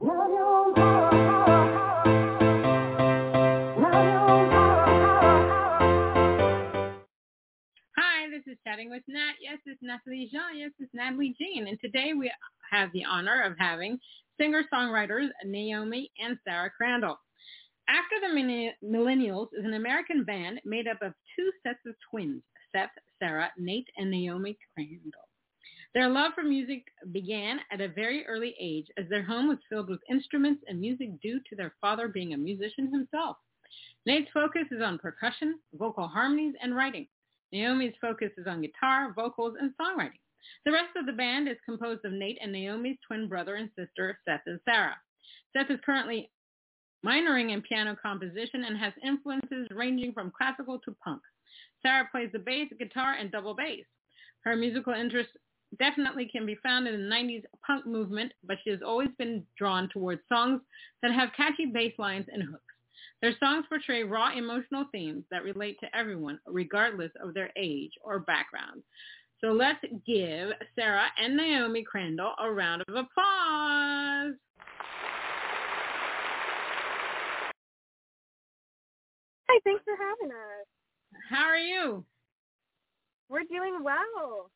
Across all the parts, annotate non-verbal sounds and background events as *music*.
Hi, this is Chatting with Nat. Yes, it's Natalie Jean. Yes, it's Natalie Jean. And today we have the honor of having singer-songwriters Naomi and Sarah Crandall. After the Millennials is an American band made up of two sets of twins, Seth, Sarah, Nate, and Naomi Crandall. Their love for music began at a very early age as their home was filled with instruments and music due to their father being a musician himself. Nate's focus is on percussion, vocal harmonies, and writing. Naomi's focus is on guitar, vocals, and songwriting. The rest of the band is composed of Nate and Naomi's twin brother and sister, Seth and Sarah. Seth is currently minoring in piano composition and has influences ranging from classical to punk. Sarah plays the bass, guitar, and double bass. Her musical interests definitely can be found in the 90s punk movement, but she has always been drawn towards songs that have catchy bass lines and hooks. Their songs portray raw emotional themes that relate to everyone, regardless of their age or background. So let's give Sarah and Naomi Crandall a round of applause. Hi, thanks for having us. How are you? We're doing well.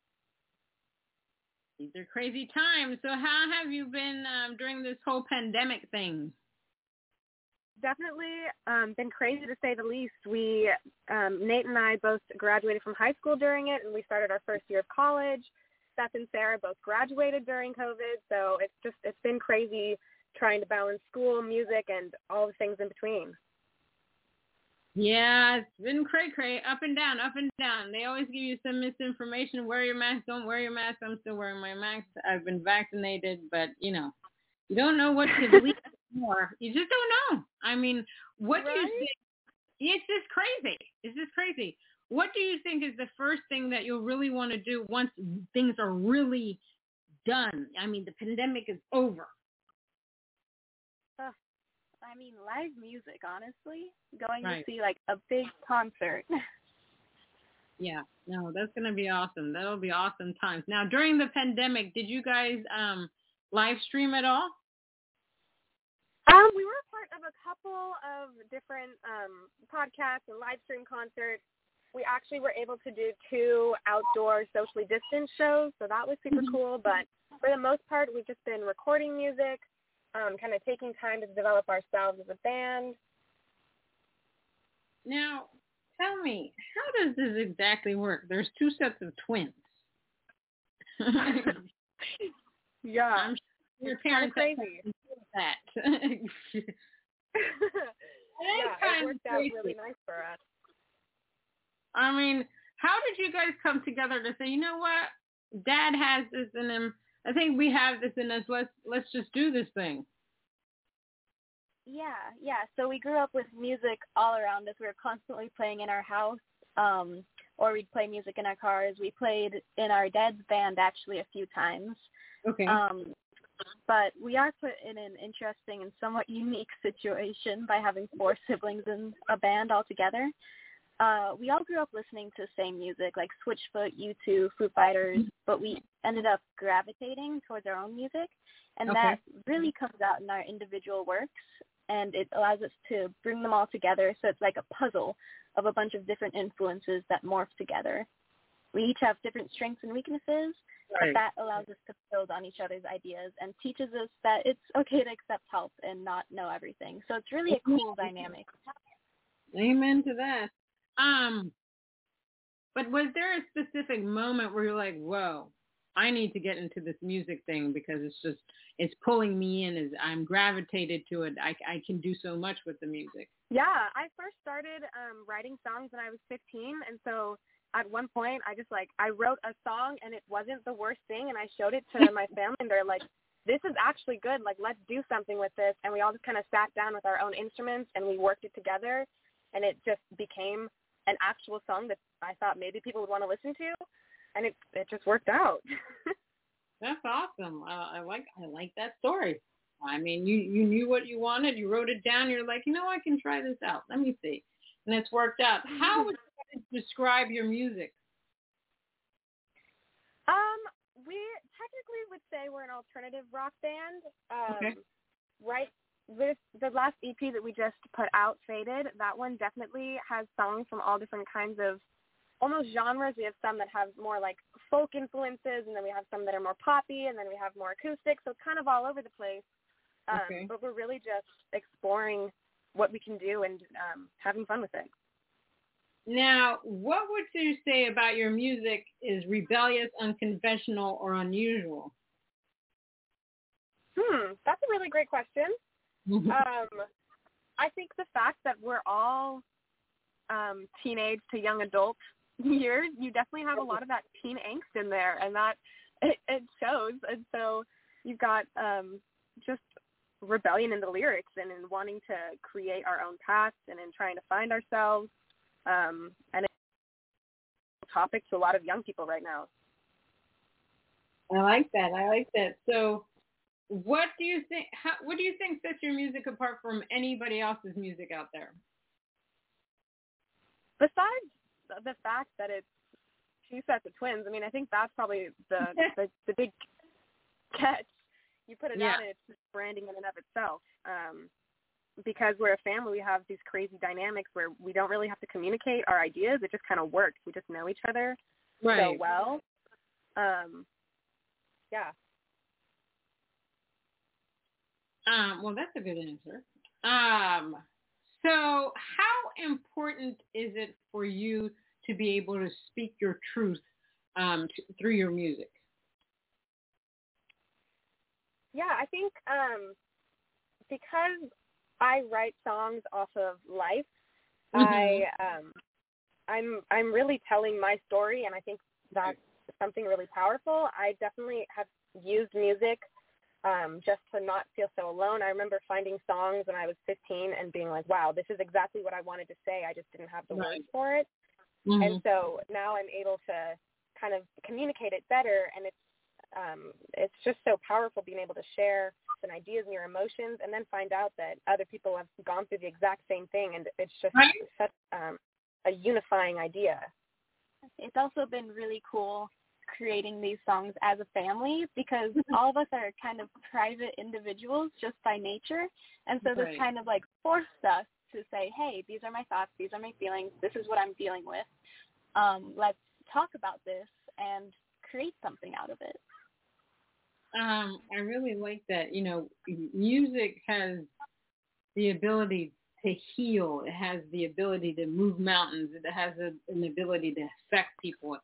These are crazy times. So how have you been um, during this whole pandemic thing? Definitely um, been crazy to say the least. We, um, Nate and I both graduated from high school during it, and we started our first year of college. Seth and Sarah both graduated during COVID, so it's just it's been crazy trying to balance school, music, and all the things in between. Yeah, it's been cray cray, up and down, up and down. They always give you some misinformation. Wear your mask, don't wear your mask. I'm still wearing my mask. I've been vaccinated, but you know, you don't know what to believe *laughs* more. You just don't know. I mean, what right? do you think? It's just crazy. It's just crazy. What do you think is the first thing that you'll really want to do once things are really done? I mean, the pandemic is over. I mean, live music, honestly. Going Right. to see like a big concert. *laughs* Yeah, no, that's gonna be awesome. That'll be awesome times. Now, during the pandemic, did you guys um live stream at all? um, we were a part of a couple of different um podcasts and live stream concerts. We actually were able to do two outdoor socially distanced shows, so that was super Mhm. cool. But for the most part, we've just been recording music, um, kind of taking time to develop ourselves as a band. Now, tell me, how does this exactly work? There's two sets of twins. *laughs* *laughs* Yeah, I'm sure your parents crazy. something to do with that. *laughs* yeah, it worked out crazy. really nice for us. I mean, how did you guys come together to say, you know what, Dad has this in him. I think we have this in us. Let's let's just do this thing. Yeah, yeah. So we grew up with music all around us. We were constantly playing in our house, um, or we'd play music in our cars. We played in our dad's band actually a few times. Okay. Um, but we are put in an interesting and somewhat unique situation by having four siblings in a band all together. Uh, we all grew up listening to the same music, like Switchfoot, U2, Foo Fighters, but we ended up gravitating towards our own music, and Okay. that really comes out in our individual works, and it allows us to bring them all together. So it's like a puzzle of a bunch of different influences that morph together. We each have different strengths and weaknesses, but that allows us to build on each other's ideas and teaches us that it's okay to accept help and not know everything. So it's really a cool dynamic. Amen to that. Um, but was there a specific moment where you're like, whoa, I need to get into this music thing because it's just, it's pulling me in as I'm gravitated to it. I, I can do so much with the music. Yeah, I first started um, writing songs when I was 15, and so at one point I just like I wrote a song and it wasn't the worst thing, and I showed it to my family, and they're like, this is actually good. Like, let's do something with this. And we all just kind of sat down with our own instruments and we worked it together. And it just became an actual song that I thought maybe people would want to listen to. And it, it just worked out. *laughs* That's awesome. Uh, I like I like that story. I mean, you you knew what you wanted. You wrote it down. You're like, you know, I can try this out. Let me see, and it's worked out. How would you describe your music? Um, we technically would say we're an alternative rock band. Um, Okay. Right. This the last EP that we just put out, Faded. That one definitely has songs from all different kinds of almost genres. We have some that have more like folk influences, and then we have some that are more poppy, and then we have more acoustic. So it's kind of all over the place. Um, Okay. But we're really just exploring what we can do and um, having fun with it. Now, what would you say about your music is rebellious, unconventional, or unusual? Hmm, that's a really great question. Um, I think the fact that we're all um, teenage to young adult *laughs* years, you definitely have a lot of that teen angst in there, and that *laughs* it, it shows. And so you've got um, just rebellion in the lyrics and in wanting to create our own paths and in trying to find ourselves. Um, and it's a topic to a lot of young people right now. I like that. I like that. So, what do you think? How, what do you think sets your music apart from anybody else's music out there? besides the- fact that it's two sets of twins, I mean, I think that's probably the *laughs* the, the big catch. You put it Yeah. out, and it's just branding in and of itself. Um, because we're a family, we have these crazy dynamics where we don't really have to communicate our ideas. It just kind of works. We just know each other so well. Um, yeah. Um, well, that's a good answer. Um, so, how important is it for you to be able to speak your truth um, through your music? Yeah, I think um, because I write songs off of life, I um, I'm I'm really telling my story, and I think that's something really powerful. I definitely have used music um, just to not feel so alone. I remember finding songs when I was 15 and being like, "Wow, this is exactly what I wanted to say. I just didn't have the Right. words for it." Mhm. and so now I'm able to kind of communicate it better, and it's um, it's just so powerful being able to share some ideas and your emotions, and then find out that other people have gone through the exact same thing, and it's just Right. such um, a unifying idea. It's also been really cool creating these songs as a family because *laughs* all of us are kind of private individuals just by nature. And so Right. this kind of like forced us to say, hey, these are my thoughts, these are my feelings, this is what I'm dealing with. Um, let's talk about this and create something out of it. Um, I really like that. You know, music has the ability to heal. It has the ability to move mountains. It has a, an ability to affect people.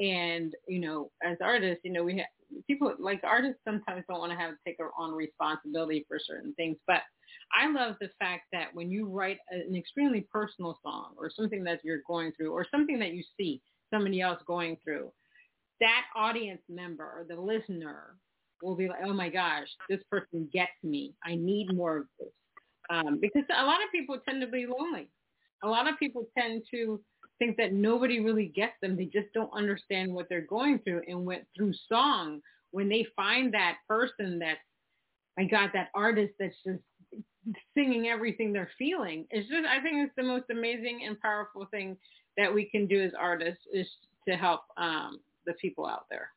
And you know, as artists, you know, we have people like artists sometimes don't want to have to take on responsibility for certain things. But I love the fact that when you write an extremely personal song or something that you're going through or something that you see somebody else going through, that audience member or the listener will be like, oh my gosh, this person gets me. I need more of this. Um, because a lot of people tend to be lonely. A lot of people tend to think that nobody really gets them. They just don't understand what they're going through. And went through song, when they find that person that, my God, that artist that's just singing everything they're feeling, it's just, I think it's the most amazing and powerful thing that we can do as artists is to help um, the people out there.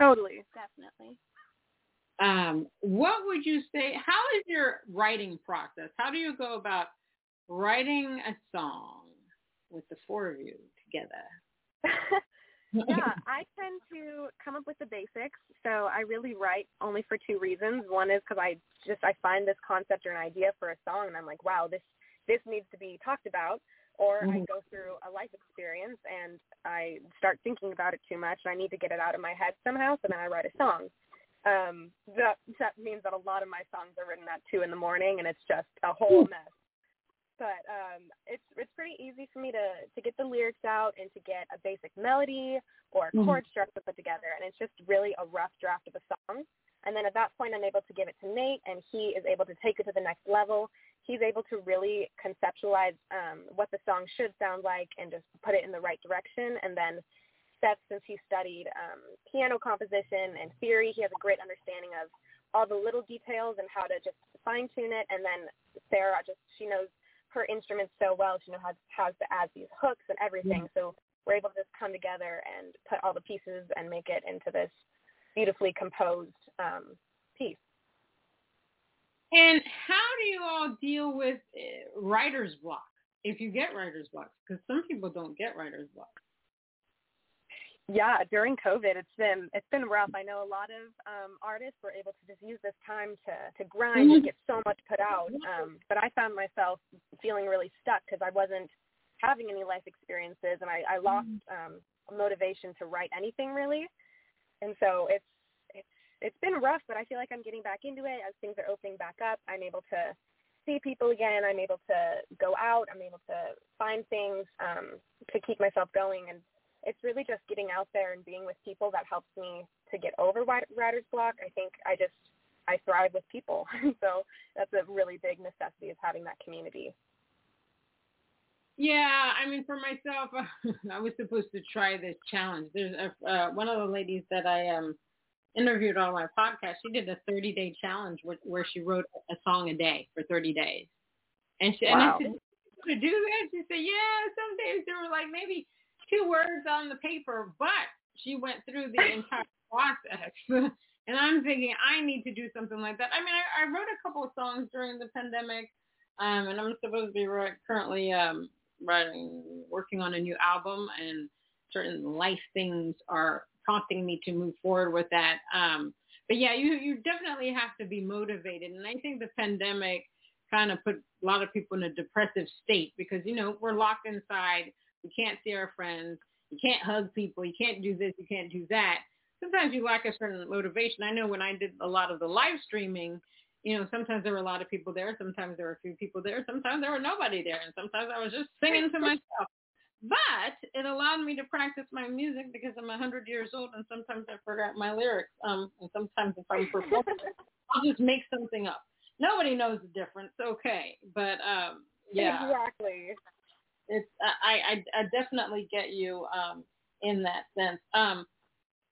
Totally. Definitely. um, what would you say? How is your writing process? How do you go about writing a song with the four of you together? *laughs* yeah, *laughs* I tend to come up with the basics. So I really write only for two reasons. One is because I just I find this concept or an idea for a song, and I'm like, wow, this this needs to be talked about. Or I Mhm. go through a life experience and I start thinking about it too much, and I need to get it out of my head somehow. So then I write a song. Um, that that means that a lot of my songs are written at two in the morning, and it's just a whole mess but um it's it's pretty easy for me to to get the lyrics out and to get a basic melody or a chord structure put together and it's just really a rough draft of a song And then at that point, I'm able to give it to Nate, and he is able to take it to the next level. He's able to really conceptualize um, what the song should sound like and just put it in the right direction. And then Seth, since he studied um, piano composition and theory, he has a great understanding of all the little details and how to just fine tune it. And then Sarah just she knows her instruments so well. She knows how, how to add these hooks and everything. Mm-hmm. So we're able to just come together and put all the pieces and make it into this beautifully composed um, piece. And how do you all deal with uh, writer's block if you get writer's block? Because some people don't get writer's block yeah, during COVID, it's been it's been rough. I know a lot of um, artists were able to just use this time to to grind and get so much put out. Um, but I found myself feeling really stuck because I wasn't having any life experiences, and I, I lost um, motivation to write anything really. And so it's it's it's been rough, but I feel like I'm getting back into it as things are opening back up. I'm able to see people again. I'm able to go out. I'm able to find things um, to keep myself going and it's really just getting out there and being with people that helps me to get over writer's block. I think I just I thrive with people, *laughs* so that's a really big necessity is having that community. Yeah, I mean, for myself, *laughs* I was supposed to try this challenge. There's a, uh, one of the ladies that I um interviewed on my podcast. She did a 30 day challenge where, where she wrote a song a day for 30 days, and she wow. and I said, "To do that?" She said, "Yeah, some days there were like maybe." Two words on the paper, but she went through the *laughs* entire process. *laughs* and I'm thinking I need to do something like that. I mean, I, I wrote a couple of songs during the pandemic, um, and I'm supposed to be right, currently um, writing, working on a new album, and certain life things are prompting me to move forward with that. Um, but yeah, you you definitely have to be motivated, and I think the pandemic kind of put a lot of people in a depressive state because you know we're locked inside we can't see our friends. You can't hug people. You can't do this. You can't do that. Sometimes you lack a certain motivation. I know when I did a lot of the live streaming, you know, sometimes there were a lot of people there. Sometimes there were a few people there. Sometimes there were nobody there. And sometimes I was just singing to myself. But it allowed me to practice my music because I'm 100 years old and sometimes I forgot my lyrics. Um, and sometimes if I'm performing, *laughs* I'll just make something up. Nobody knows the difference. Okay. But um, yeah. Exactly it's I, I, I definitely get you um, in that sense. Um,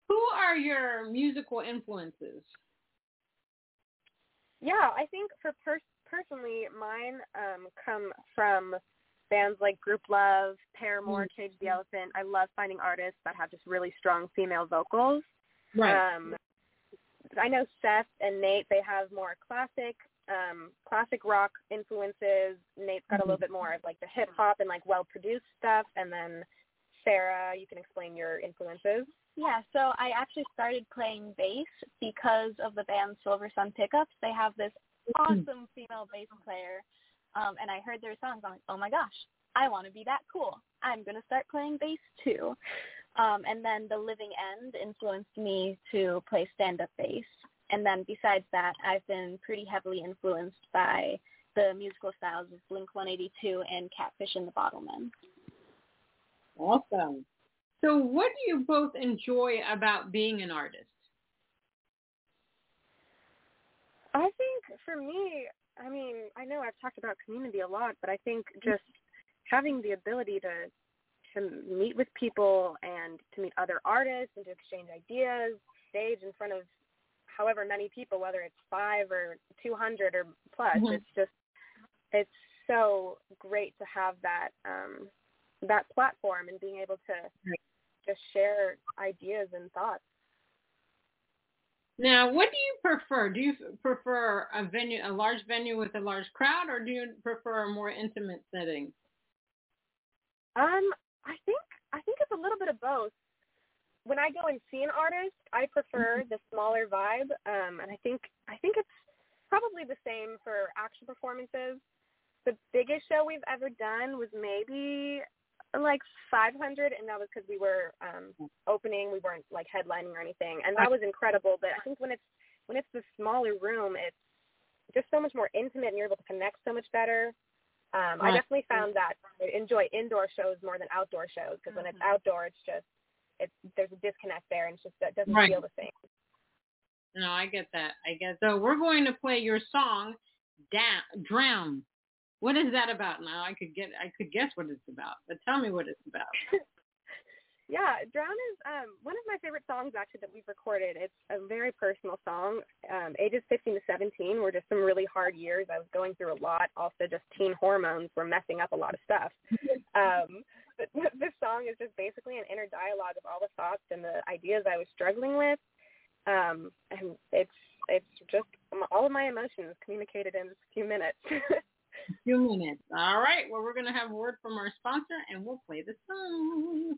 who are your musical influences? Yeah, I think for per- personally, mine um, come from bands like Grouplove, Paramore, mm-hmm. Cage the Elephant. I love finding artists that have just really strong female vocals. Right. Um, I know Seth and Nate, they have more classic um, classic rock influences. Nate's got a little mm-hmm. bit more of like the hip hop and like well produced stuff, and then Sarah, you can explain your influences. Yeah, so I actually started playing bass because of the band Silver Sun Pickups. They have this mm-hmm. awesome female bass player, um, and I heard their songs. I'm like, oh my gosh, I want to be that cool. I'm gonna start playing bass too. Um, and then the Living End influenced me to play stand-up bass and then besides that, I've been pretty heavily influenced by the musical styles of Blink 182 and Catfish and the Bottlemen. Awesome. So what do you both enjoy about being an artist? I think for me, I mean, I know I've talked about community a lot, but I think just having the ability to to meet with people and to meet other artists and to exchange ideas, stage in front of however many people, whether it's five or 200 or plus. Mm-hmm. It's just, it's so great to have that, um, that platform and being able to just share ideas and thoughts. Now, what do you prefer? Do you prefer a venue, a large venue with a large crowd, or do you prefer a more intimate setting? Um, I think I think it's a little bit of both when I go and see an artist, I prefer mm-hmm. the smaller vibe, um, and I think I think it's probably the same for actual performances. The biggest show we've ever done was maybe like 500, and that was because we were um, opening. We weren't like headlining or anything, and that was incredible. But I think when it's when it's the smaller room, it's just so much more intimate, and you're able to connect so much better. Um, I definitely found that I enjoy indoor shows more than outdoor shows because when it's mm-hmm. outdoor, it's just it's there's a disconnect there, and it's just that doesn't right. feel the same. No, I get that. I get so we're going to play your song, Down, Drown. What is that about? Now I could get I could guess what it's about, but tell me what it's about. *laughs* yeah, Drown is um, one of my favorite songs actually that we've recorded. It's a very personal song. Um, ages 15 to 17 were just some really hard years. I was going through a lot. Also, just teen hormones were messing up a lot of stuff. *laughs* Um, but *laughs* this song is just basically an inner dialogue of all the thoughts and the ideas I was struggling with um, and it's it's just all of my emotions communicated in just a few minutes. *laughs* a few minutes. All right. Well, we're going to have a word from our sponsor, and we'll play the song.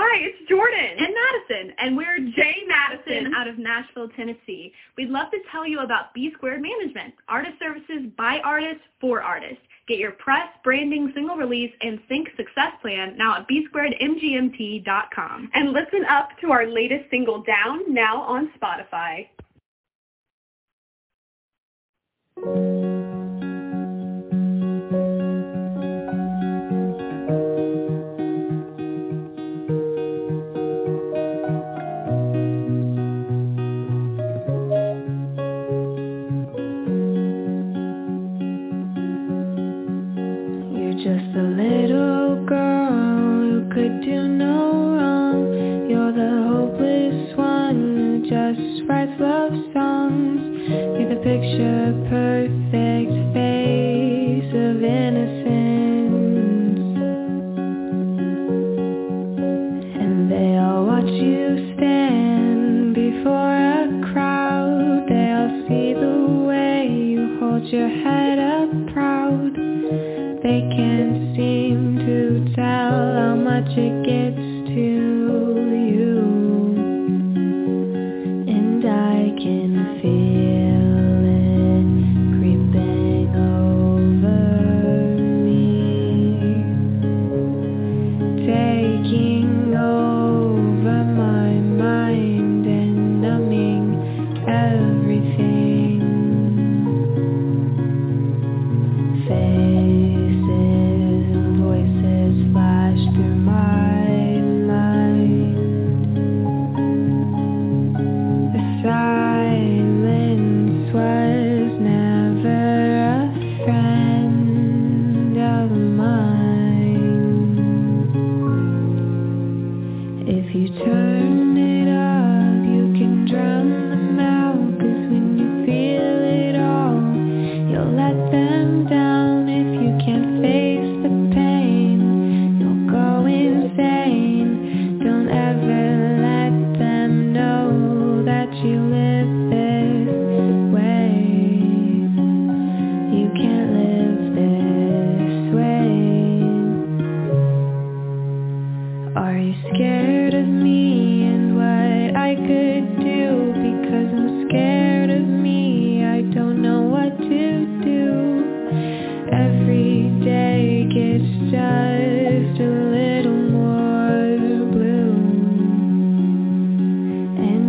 Hi, it's Jordan and Madison, and we're Jay Madison out of Nashville, Tennessee. We'd love to tell you about B Squared Management, artist services by artists for artists. Get your press, branding, single release, and sync success plan now at bsquaredmgmt.com. And listen up to our latest single, Down, now on Spotify.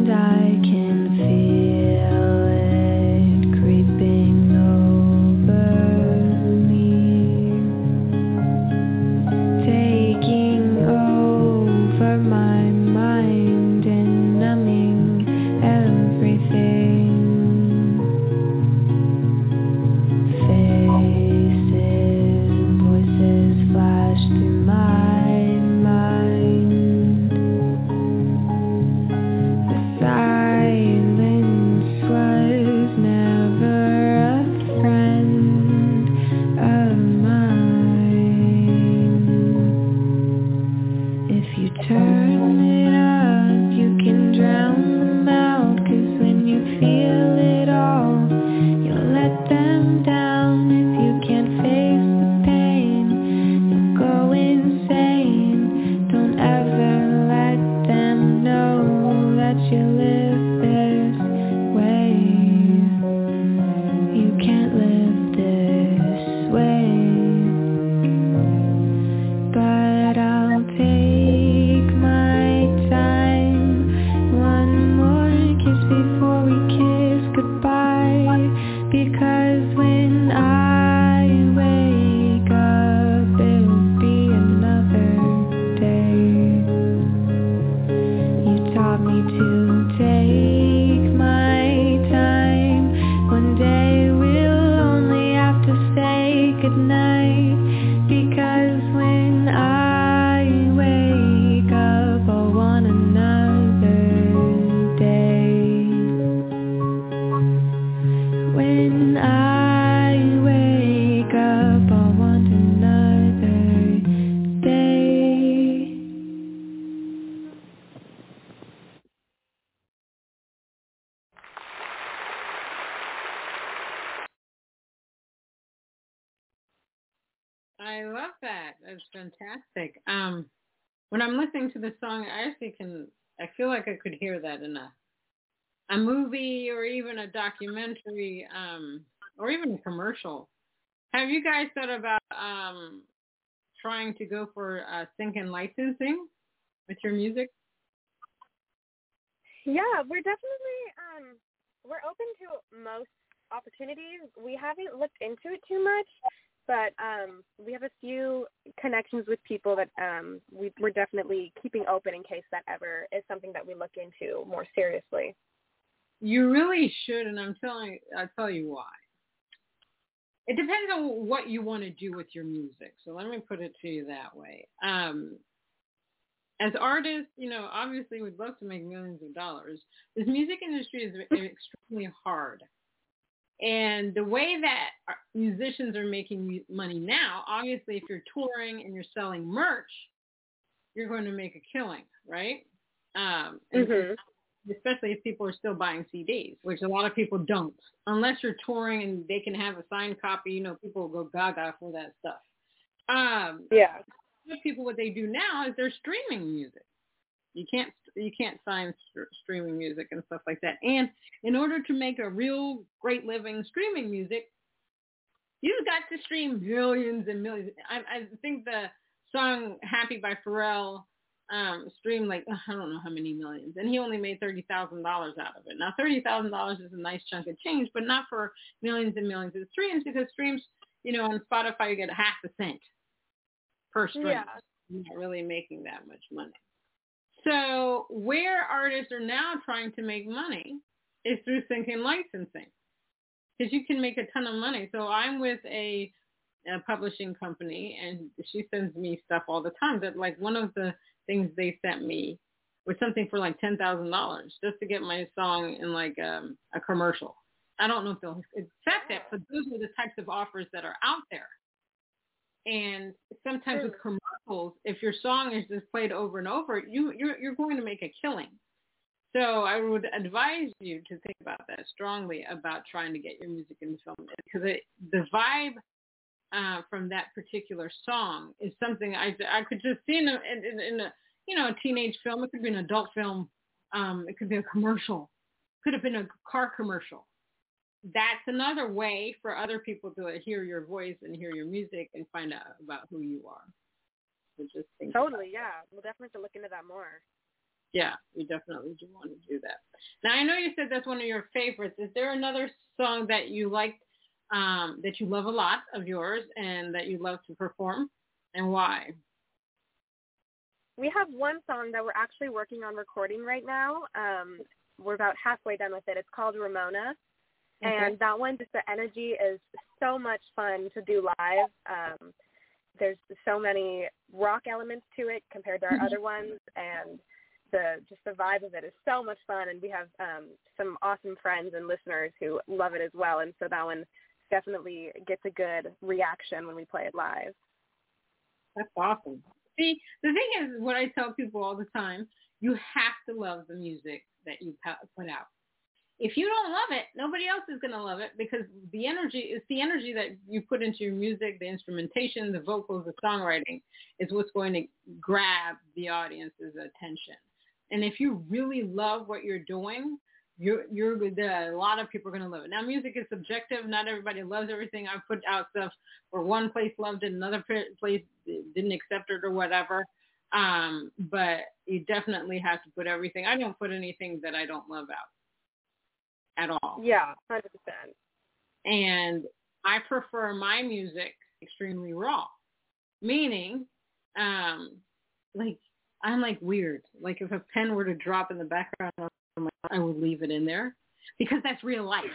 Before we fantastic. Um, when I'm listening to the song, I actually can. I feel like I could hear that in a a movie or even a documentary um, or even a commercial. Have you guys thought about um, trying to go for uh, sync and licensing with your music? Yeah, we're definitely um, we're open to most opportunities. We haven't looked into it too much, but um, we have a few connections with people that um, we, we're definitely keeping open in case that ever is something that we look into more seriously. You really should, and I'm telling I'll tell you why. It depends on what you want to do with your music. So let me put it to you that way. Um, as artists, you know, obviously we'd love to make millions of dollars. This music industry is extremely hard. And the way that musicians are making money now, obviously if you're touring and you're selling merch, you're going to make a killing, right? Um, mm-hmm especially if people are still buying CDs, which a lot of people don't. Unless you're touring and they can have a signed copy, you know, people will go gaga for that stuff. Um, yeah. People, what they do now is they're streaming music. You can't you can't sign st- streaming music and stuff like that. And in order to make a real great living streaming music, you've got to stream millions and millions. I, I think the song "Happy" by Pharrell um, streamed like I don't know how many millions, and he only made thirty thousand dollars out of it. Now thirty thousand dollars is a nice chunk of change, but not for millions and millions of streams because streams, you know, on Spotify you get a half a cent per stream. Yeah. You're not really making that much money. So where artists are now trying to make money is through syncing licensing, because you can make a ton of money. So I'm with a, a publishing company, and she sends me stuff all the time. That like one of the things they sent me was something for like ten thousand dollars just to get my song in like um, a commercial. I don't know if they'll accept it, but those are the types of offers that are out there. And sometimes with commercials, if your song is just played over and over, you you're, you're going to make a killing. So I would advise you to think about that strongly about trying to get your music into film because it, the vibe uh, from that particular song is something I, I could just see in a, in, in a you know a teenage film. It could be an adult film. Um, it could be a commercial. Could have been a car commercial. That's another way for other people to hear your voice and hear your music and find out about who you are. So just totally, yeah. We'll definitely have to look into that more. Yeah, we definitely do want to do that. Now I know you said that's one of your favorites. Is there another song that you liked um, that you love a lot of yours and that you love to perform and why? We have one song that we're actually working on recording right now. Um, we're about halfway done with it. It's called Ramona. Okay. And that one, just the energy is so much fun to do live. Um, there's so many rock elements to it compared to our other ones, and the just the vibe of it is so much fun. And we have um, some awesome friends and listeners who love it as well. And so that one definitely gets a good reaction when we play it live. That's awesome. See, the thing is, what I tell people all the time, you have to love the music that you put out. If you don't love it, nobody else is going to love it because the energy is the energy that you put into your music, the instrumentation, the vocals, the songwriting is what's going to grab the audience's attention. And if you really love what you're doing, you're you're a lot of people are going to love it. Now, music is subjective. Not everybody loves everything. I've put out stuff where one place loved it, another place didn't accept it or whatever. Um, but you definitely have to put everything. I don't put anything that I don't love out at all. Yeah, hundred percent. And I prefer my music extremely raw, meaning, um, like I'm like weird. Like if a pen were to drop in the background I would leave it in there because that's real life.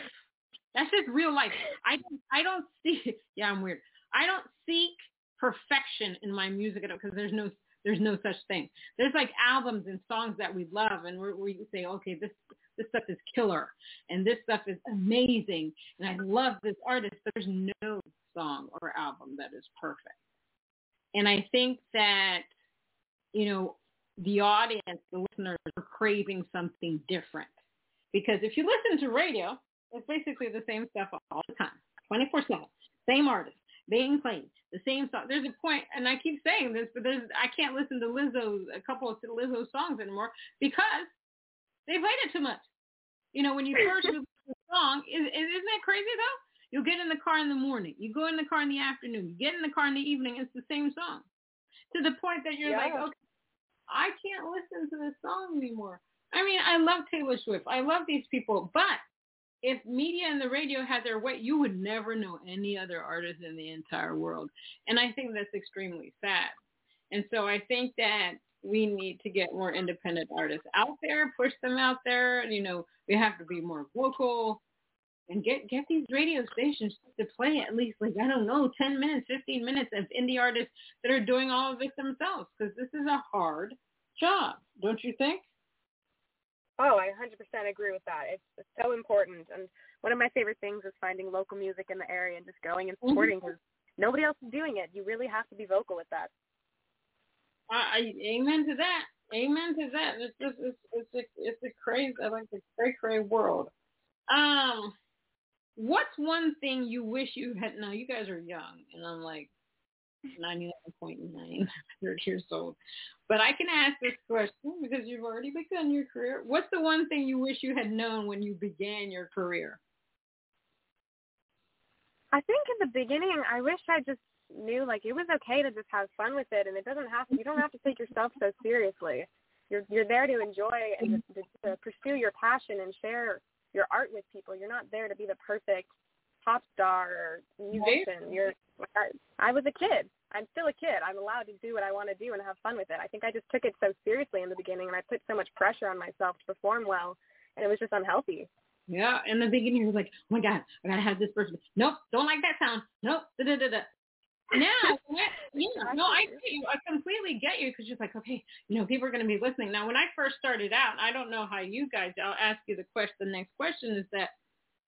That's just real life. I don't, I don't see. *laughs* Yeah, I'm weird. I don't seek perfection in my music at all because there's no there's no such thing. There's like albums and songs that we love and we we say, okay, this this stuff is killer and this stuff is amazing and I love this artist, there's no song or album that is perfect. And I think that, you know, the audience, the listeners are craving something different. Because if you listen to radio, it's basically the same stuff all the time, 24-7, same artist, being played, the same song. There's a point, and I keep saying this, but there's I can't listen to Lizzo's a couple of Lizzo songs anymore because they played it too much. You know, when you *laughs* first to the song, is, isn't that crazy though? You get in the car in the morning, you go in the car in the afternoon, you get in the car in the evening, it's the same song. To the point that you're yeah. like, okay, I can't listen to this song anymore. I mean, I love Taylor Swift. I love these people, but if media and the radio had their way, you would never know any other artist in the entire world. And I think that's extremely sad. And so I think that we need to get more independent artists out there, push them out there. You know, we have to be more vocal and get get these radio stations to play at least like I don't know, ten minutes, fifteen minutes of indie artists that are doing all of it themselves because this is a hard job, don't you think? Oh, I 100% agree with that. It's, it's so important, and one of my favorite things is finding local music in the area and just going and supporting because mm-hmm. nobody else is doing it. You really have to be vocal with that. I, amen to that. Amen to that. It's just it's it's a it's a crazy I like the cray cray world. Um, what's one thing you wish you had? Now you guys are young, and I'm like 99.9 *laughs* years old. But I can ask this question because you've already begun your career. What's the one thing you wish you had known when you began your career? I think in the beginning, I wish I just knew like it was okay to just have fun with it, and it doesn't have to. You don't have to take yourself so seriously. You're you're there to enjoy and to, to pursue your passion and share your art with people. You're not there to be the perfect pop star or musician. You're I, I was a kid. I'm still a kid. I'm allowed to do what I want to do and have fun with it. I think I just took it so seriously in the beginning and I put so much pressure on myself to perform well and it was just unhealthy. Yeah, in the beginning it was like, oh my god, I gotta have this person. Nope, don't like that sound. Nope, da da da da. Now, *laughs* yeah, no, I get you. I completely get you because you're like, okay, you know, people are going to be listening. Now, when I first started out, I don't know how you guys. I'll ask you the question. The next question is that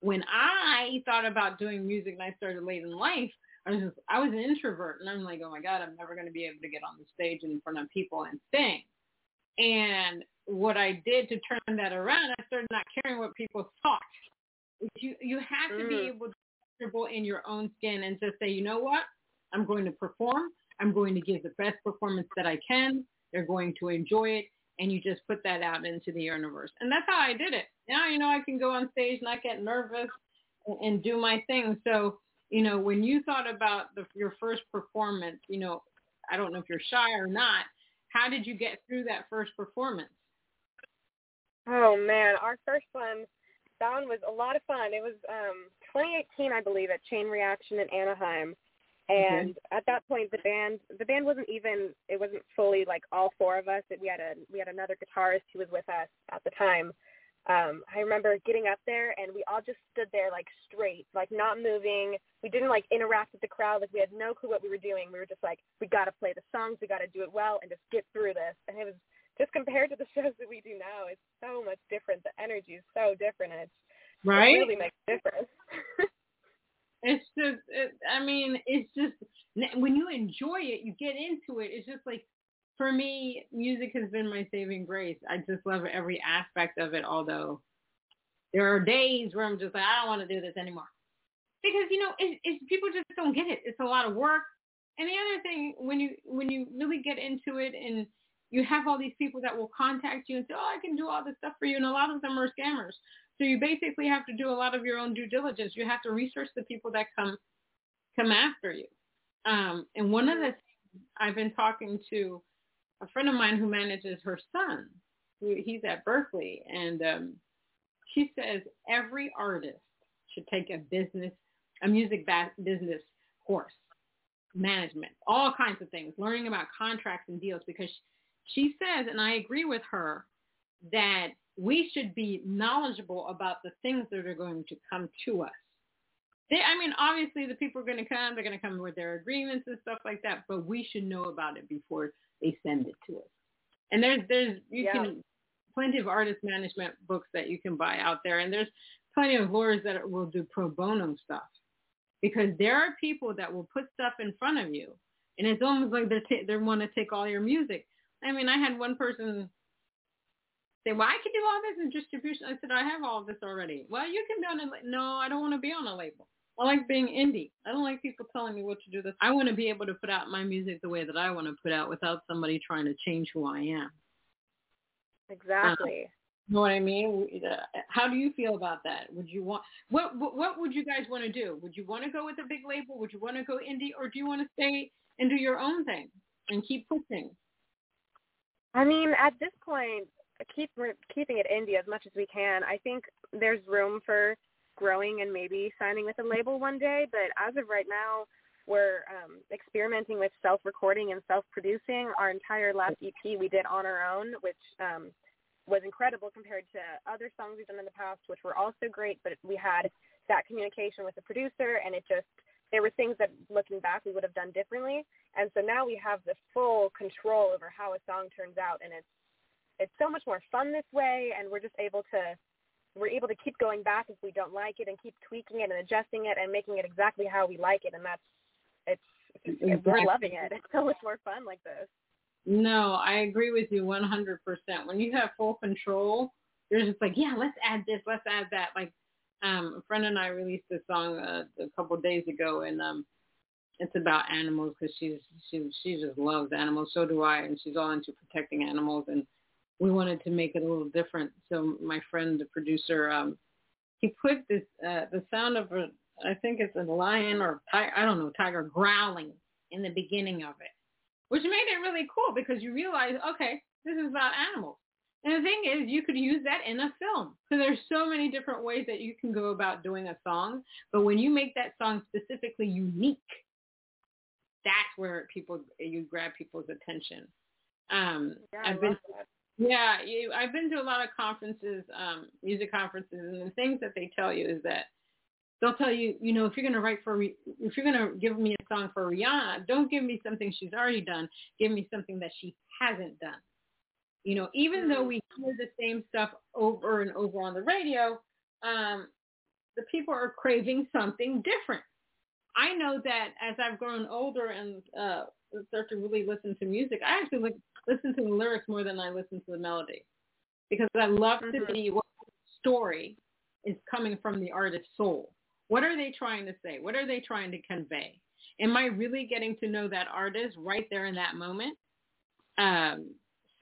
when I thought about doing music and I started late in life, I was just, I was an introvert and I'm like, oh my God, I'm never going to be able to get on the stage in front of people and sing. And what I did to turn that around, I started not caring what people thought. You you have to mm. be able to be comfortable in your own skin and just say, you know what, I'm going to perform. I'm going to give the best performance that I can. They're going to enjoy it, and you just put that out into the universe. And that's how I did it. Now you know I can go on stage, and not get nervous, and, and do my thing. So you know, when you thought about the, your first performance, you know, I don't know if you're shy or not. How did you get through that first performance? Oh man, our first one, that one was a lot of fun. It was um 2018, I believe, at Chain Reaction in Anaheim. And mm-hmm. at that point, the band the band wasn't even it wasn't fully like all four of us. We had a we had another guitarist who was with us at the time, um, I remember getting up there and we all just stood there like straight, like not moving. We didn't like interact with the crowd. Like we had no clue what we were doing. We were just like, we got to play the songs. We got to do it well and just get through this. And it was just compared to the *laughs* shows that we do now, it's so much different. The energy is so different. And it's, right? it really makes a difference. *laughs* it's just, it, I mean, it's just, when you enjoy it, you get into it. It's just like for me, music has been my saving grace. I just love every aspect of it, although there are days where I'm just like, I don't want to do this anymore. Because, you know, it, it's people just don't get it. It's a lot of work. And the other thing, when you when you really get into it and you have all these people that will contact you and say, oh, I can do all this stuff for you. And a lot of them are scammers. So you basically have to do a lot of your own due diligence. You have to research the people that come come after you. Um, and one of the things I've been talking to a friend of mine who manages her son. He's at Berklee, and um, she says every artist should take a business, a music business course, management, all kinds of things, learning about contracts and deals, because she says, and I agree with her, that we should be knowledgeable about the things that are going to come to us. They, I mean, obviously the people are going to come, they're going to come with their agreements and stuff like that, but we should know about it before they send it to us. And there's there's you yeah. can plenty of artist management books that you can buy out there, and there's plenty of lawyers that will do pro bono stuff because there are people that will put stuff in front of you, and it's almost like they t- they want to take all your music. I mean, I had one person say, "Well, I can do all this in distribution." I said, "I have all this already." Well, you can be on a no. I don't want to be on a label. I like being indie. I don't like people telling me what to do. This I want to be able to put out my music the way that I want to put out without somebody trying to change who I am. Exactly. Uh, you know what I mean? How do you feel about that? Would you want what, what what would you guys want to do? Would you want to go with a big label? Would you want to go indie, or do you want to stay and do your own thing and keep pushing? I mean, at this point, keep keeping it indie as much as we can. I think there's room for growing and maybe signing with a label one day, but as of right now, we're um, experimenting with self-recording and self-producing. Our entire last EP we did on our own, which um, was incredible compared to other songs we've done in the past, which were also great. But we had that communication with the producer, and it just there were things that, looking back, we would have done differently. And so now we have the full control over how a song turns out, and it's it's so much more fun this way. And we're just able to we're able to keep going back if we don't like it, and keep tweaking it and adjusting it and making it exactly how we like it. And that's it's, it's we're loving it. It's so much more fun like this. No, I agree with you 100%. When you have full control, you're just like, yeah, let's add this, let's add that. Like, um, a friend and I released a song uh, a couple of days ago, and um, it's about animals because she's she she just loves animals. So do I, and she's all into protecting animals. And we wanted to make it a little different. So my friend, the producer, um, he put this uh, the sound of a I think it's a lion or tiger, I don't know tiger growling in the beginning of it, which made it really cool because you realize okay this is about animals. And the thing is, you could use that in a film. So there's so many different ways that you can go about doing a song. But when you make that song specifically unique, that's where people you grab people's attention. Um, yeah, I've been, yeah, you, I've been to a lot of conferences, um, music conferences, and the things that they tell you is that they'll tell you, you know, if you're going to write for, if you're going to give me a song for Rihanna, don't give me something she's already done. Give me something that she hasn't done. You know, even though we hear the same stuff over and over on the radio, um, the people are craving something different. I know that as I've grown older and uh, start to really listen to music, I actually look, listen to the lyrics more than I listen to the melody because I love mm-hmm. to see what story is coming from the artist's soul. What are they trying to say? What are they trying to convey? Am I really getting to know that artist right there in that moment? Um,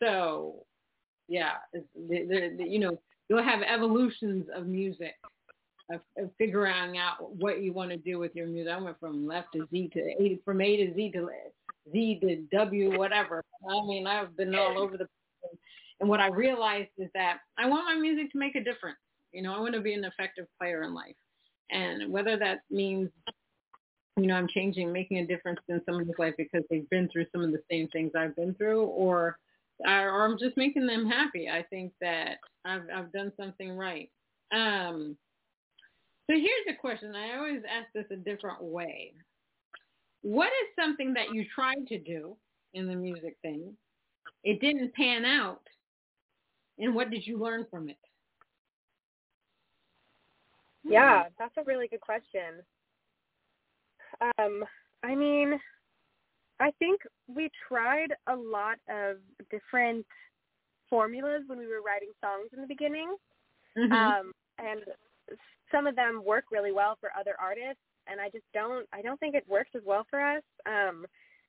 so, yeah, the, the, you know, you'll have evolutions of music, of, of figuring out what you want to do with your music. I went from left to Z to A, from A to Z to Z to W, whatever. I mean, I've been all over the place. And what I realized is that I want my music to make a difference. You know, I want to be an effective player in life. And whether that means, you know, I'm changing, making a difference in someone's life because they've been through some of the same things I've been through, or or I'm just making them happy. I think that I've I've done something right. Um, so here's a question. I always ask this a different way. What is something that you tried to do in the music thing? It didn't pan out. And what did you learn from it? Yeah, that's a really good question. Um, I mean, I think we tried a lot of different formulas when we were writing songs in the beginning. Mm-hmm. Um, and some of them work really well for other artists and I just don't I don't think it works as well for us. Um,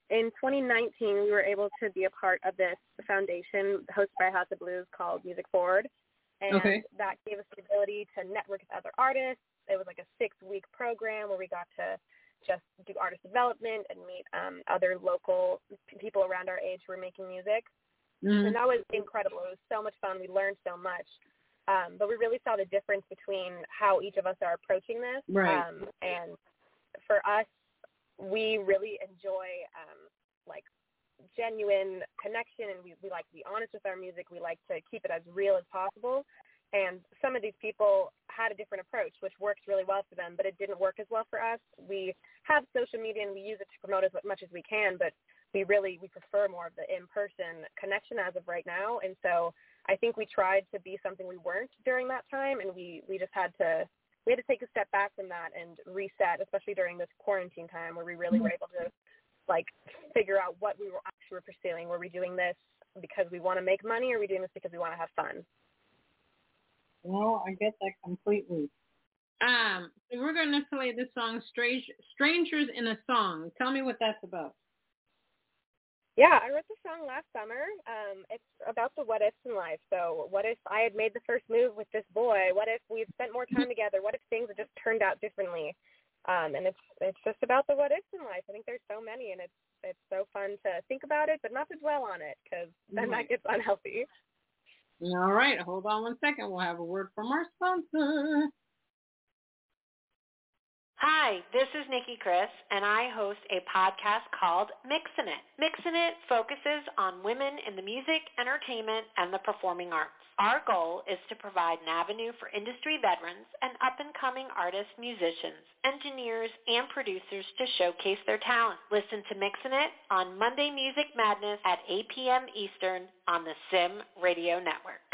in 2019, we were able to be a part of this foundation hosted by House of Blues called Music Forward, and okay. that gave us the ability to network with other artists. It was like a six-week program where we got to just do artist development and meet um, other local people around our age who were making music. Mm-hmm. And that was incredible. It was so much fun. We learned so much. Um, but we really saw the difference between how each of us are approaching this. Right. Um, and for us, we really enjoy um, like genuine connection and we, we like to be honest with our music. We like to keep it as real as possible. And some of these people had a different approach, which works really well for them, but it didn't work as well for us. We have social media and we use it to promote as much as we can, but we really we prefer more of the in-person connection as of right now. And so I think we tried to be something we weren't during that time, and we we just had to we had to take a step back from that and reset, especially during this quarantine time where we really were able to like figure out what we were actually pursuing. Were we doing this because we want to make money, or are we doing this because we want to have fun? Well, I get that completely. Um, we're going to play the song Strange, Strangers in a Song. Tell me what that's about. Yeah, I wrote the song last summer. Um, it's about the what ifs in life. So what if I had made the first move with this boy? What if we'd spent more time together? What if things had just turned out differently? Um, and it's it's just about the what ifs in life. I think there's so many, and it's it's so fun to think about it, but not to dwell on it because then that gets unhealthy. All right, hold on one second. We'll have a word from our sponsor. Hi, this is Nikki Chris, and I host a podcast called Mixin' It. Mixin' It focuses on women in the music, entertainment, and the performing arts. Our goal is to provide an avenue for industry veterans and up-and-coming artists, musicians, engineers, and producers to showcase their talent. Listen to Mixin' It on Monday Music Madness at 8 p.m. Eastern on the Sim Radio Network.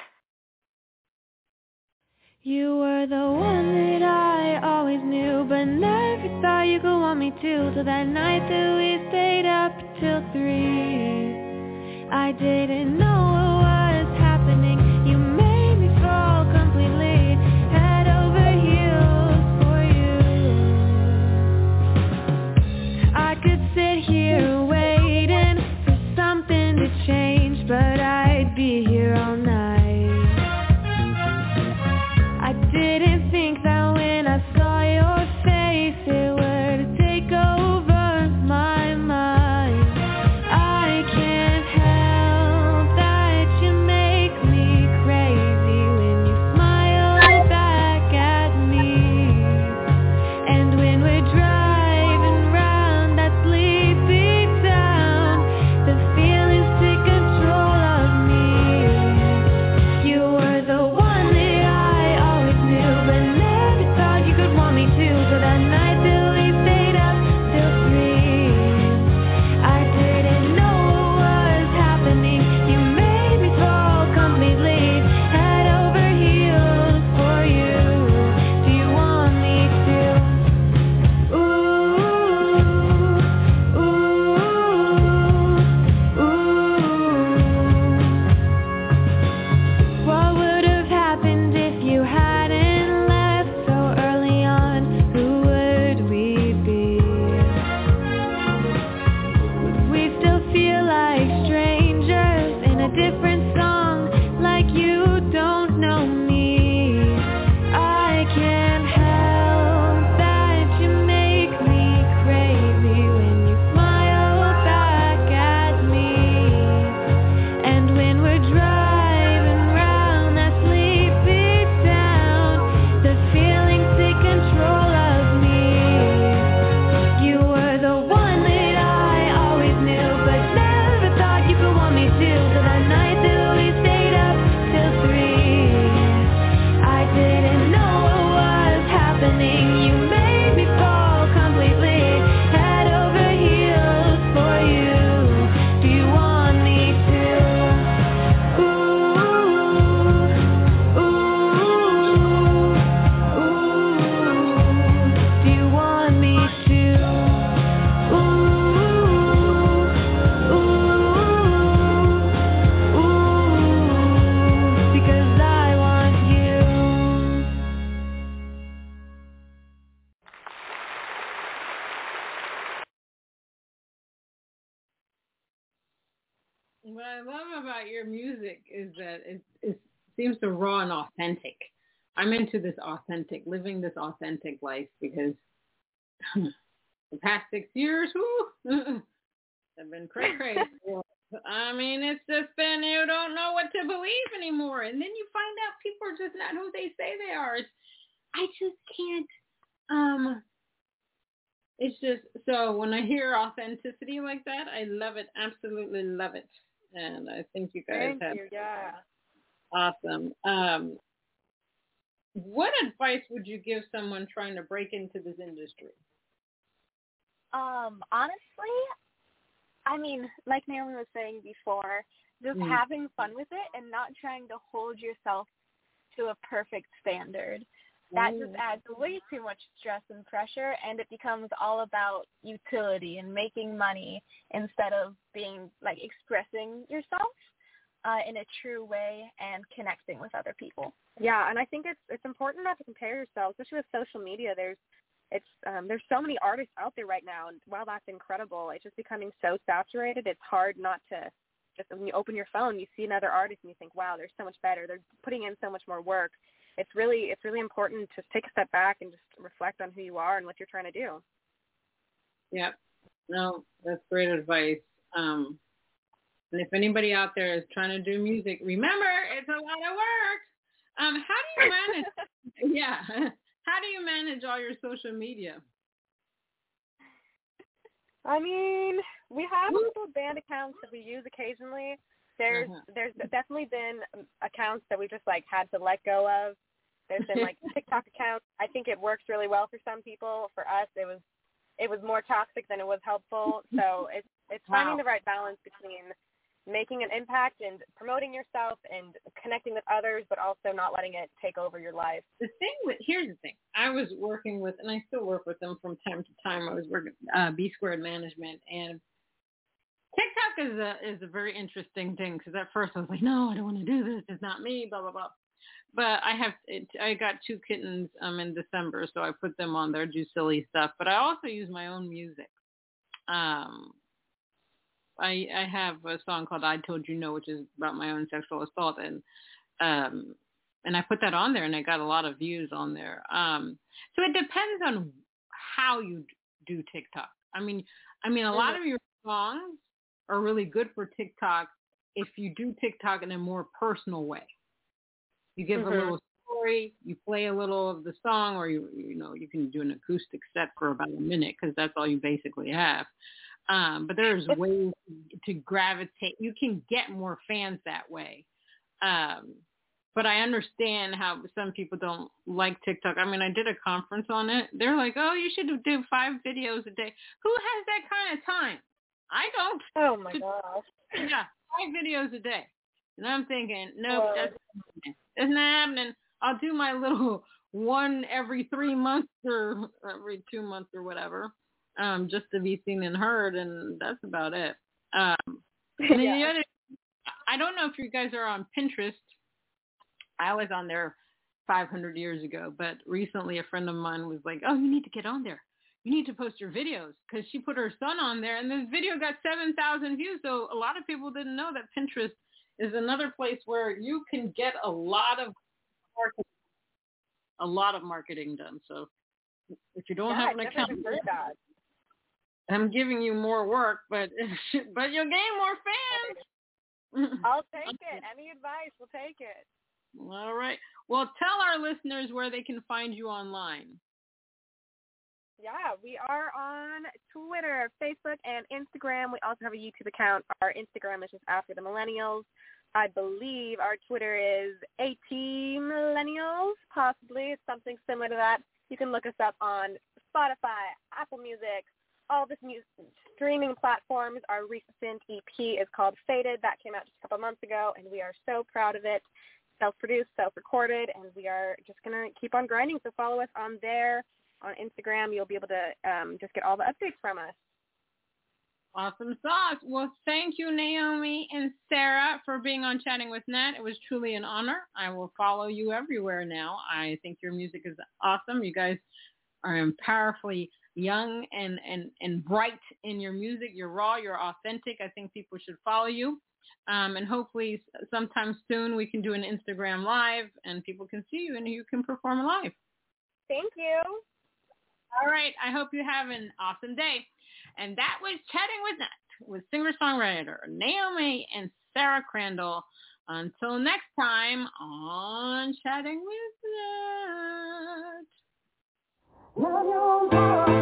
You were the one that I always knew, but never thought you could want me to. Till that night that we stayed up till three, I didn't know what seems to raw and authentic. I'm into this authentic, living this authentic life because *laughs* the past six years, whoo, *laughs* have been crazy. crazy. *laughs* I mean, it's just been you don't know what to believe anymore, and then you find out people are just not who they say they are. It's, I just can't. Um, it's just so when I hear authenticity like that, I love it. Absolutely love it, and I think you guys Thank have you. Yeah. Awesome. Um, what advice would you give someone trying to break into this industry? Um, honestly, I mean, like Naomi was saying before, just Mm. having fun with it and not trying to hold yourself to a perfect standard. That just Mm. adds way too much stress and pressure and it becomes all about utility and making money instead of being like expressing yourself. Uh, in a true way and connecting with other people. Yeah, and I think it's it's important not to compare yourself, especially with social media. There's it's um, there's so many artists out there right now, and while that's incredible, it's just becoming so saturated. It's hard not to just when you open your phone, you see another artist and you think, wow, they're so much better. They're putting in so much more work. It's really it's really important to take a step back and just reflect on who you are and what you're trying to do. Yep. No, that's great advice. Um, and if anybody out there is trying to do music, remember it's a lot of work. Um, how do you manage? *laughs* yeah, *laughs* how do you manage all your social media? I mean, we have little band accounts that we use occasionally. There's Uh-huh. there's definitely been accounts that we just like had to let go of. There's been like *laughs* TikTok accounts. I think it works really well for some people. For us, it was it was more toxic than it was helpful. So it's it's finding Wow. the right balance between making an impact and promoting yourself and connecting with others, but also not letting it take over your life. the thing with here's the thing. I was working with, and I still work with them from time to time. I was working uh, B Squared Management, and TikTok is a is a very interesting thing because at first I was like, no, I don't want to do this. It's not me. Blah blah blah. But I have it, I got two kittens um in December, so I put them on there, do silly stuff. But I also use my own music. Um, I I have a song called "I Told You No," which is about my own sexual assault, and um, and I put that on there, and I got a lot of views on there. Um, so it depends on how you do TikTok. I mean, I mean, a lot of your songs are really good for TikTok if you do TikTok in a more personal way. You give Mhm. a little story, you play a little of the song, or you you know you can do an acoustic set for about a minute because that's all you basically have. Um, but there's ways to gravitate. You can get more fans that way. Um, but I understand how some people don't like TikTok. I mean, I did a conference on it. They're like, "Oh, you should do five videos a day." Who has that kind of time? I don't. Oh my gosh. *laughs* Yeah, five videos a day. And I'm thinking, nope, that's, that's not happening. I'll do my little *laughs* one every three months or every two months or whatever, um, just to be seen and heard, and that's about it. Um, *laughs* and then the other, I don't know if you guys are on Pinterest. I was on there 500 years ago, but recently a friend of mine was like, "Oh, you need to get on there. You need to post your videos," because she put her son on there, and this video got 7,000 views. So a lot of people didn't know that Pinterest is another place where you can get a lot of marketing, a lot of marketing done. So if you don't Yeah, have an account. I'm giving you more work, but *laughs* but you'll gain more fans. *laughs* I'll take it. Any advice, we'll take it. All right. Well, tell our listeners where they can find you online. Yeah, we are on Twitter, Facebook, and Instagram. We also have a YouTube account. Our Instagram is just After the Millennials. I believe our Twitter is AT Millennials, possibly. It's something similar to that. You can look us up on Spotify, Apple Music, all this music streaming platforms. Our recent EP is called Faded. That came out just a couple months ago, and we are so proud of it. Self-produced, self-recorded, and we are just going to keep on grinding. So follow us on there on Instagram. You'll be able to um, just get all the updates from us. Awesome sauce. Well, thank you, Naomi and Sarah, for being on Chatting with Nat. It was truly an honor. I will follow you everywhere now. I think your music is awesome. You guys are powerfully young and, and, and bright in your music. You're raw. You're authentic. I think people should follow you. Um, and hopefully sometime soon we can do an Instagram live and people can see you and you can perform live. Thank you. All right. I hope you have an awesome day. And that was Chatting with Nat with singer-songwriter Naomi and Sarah Crandall. Until next time on Chatting with Nat.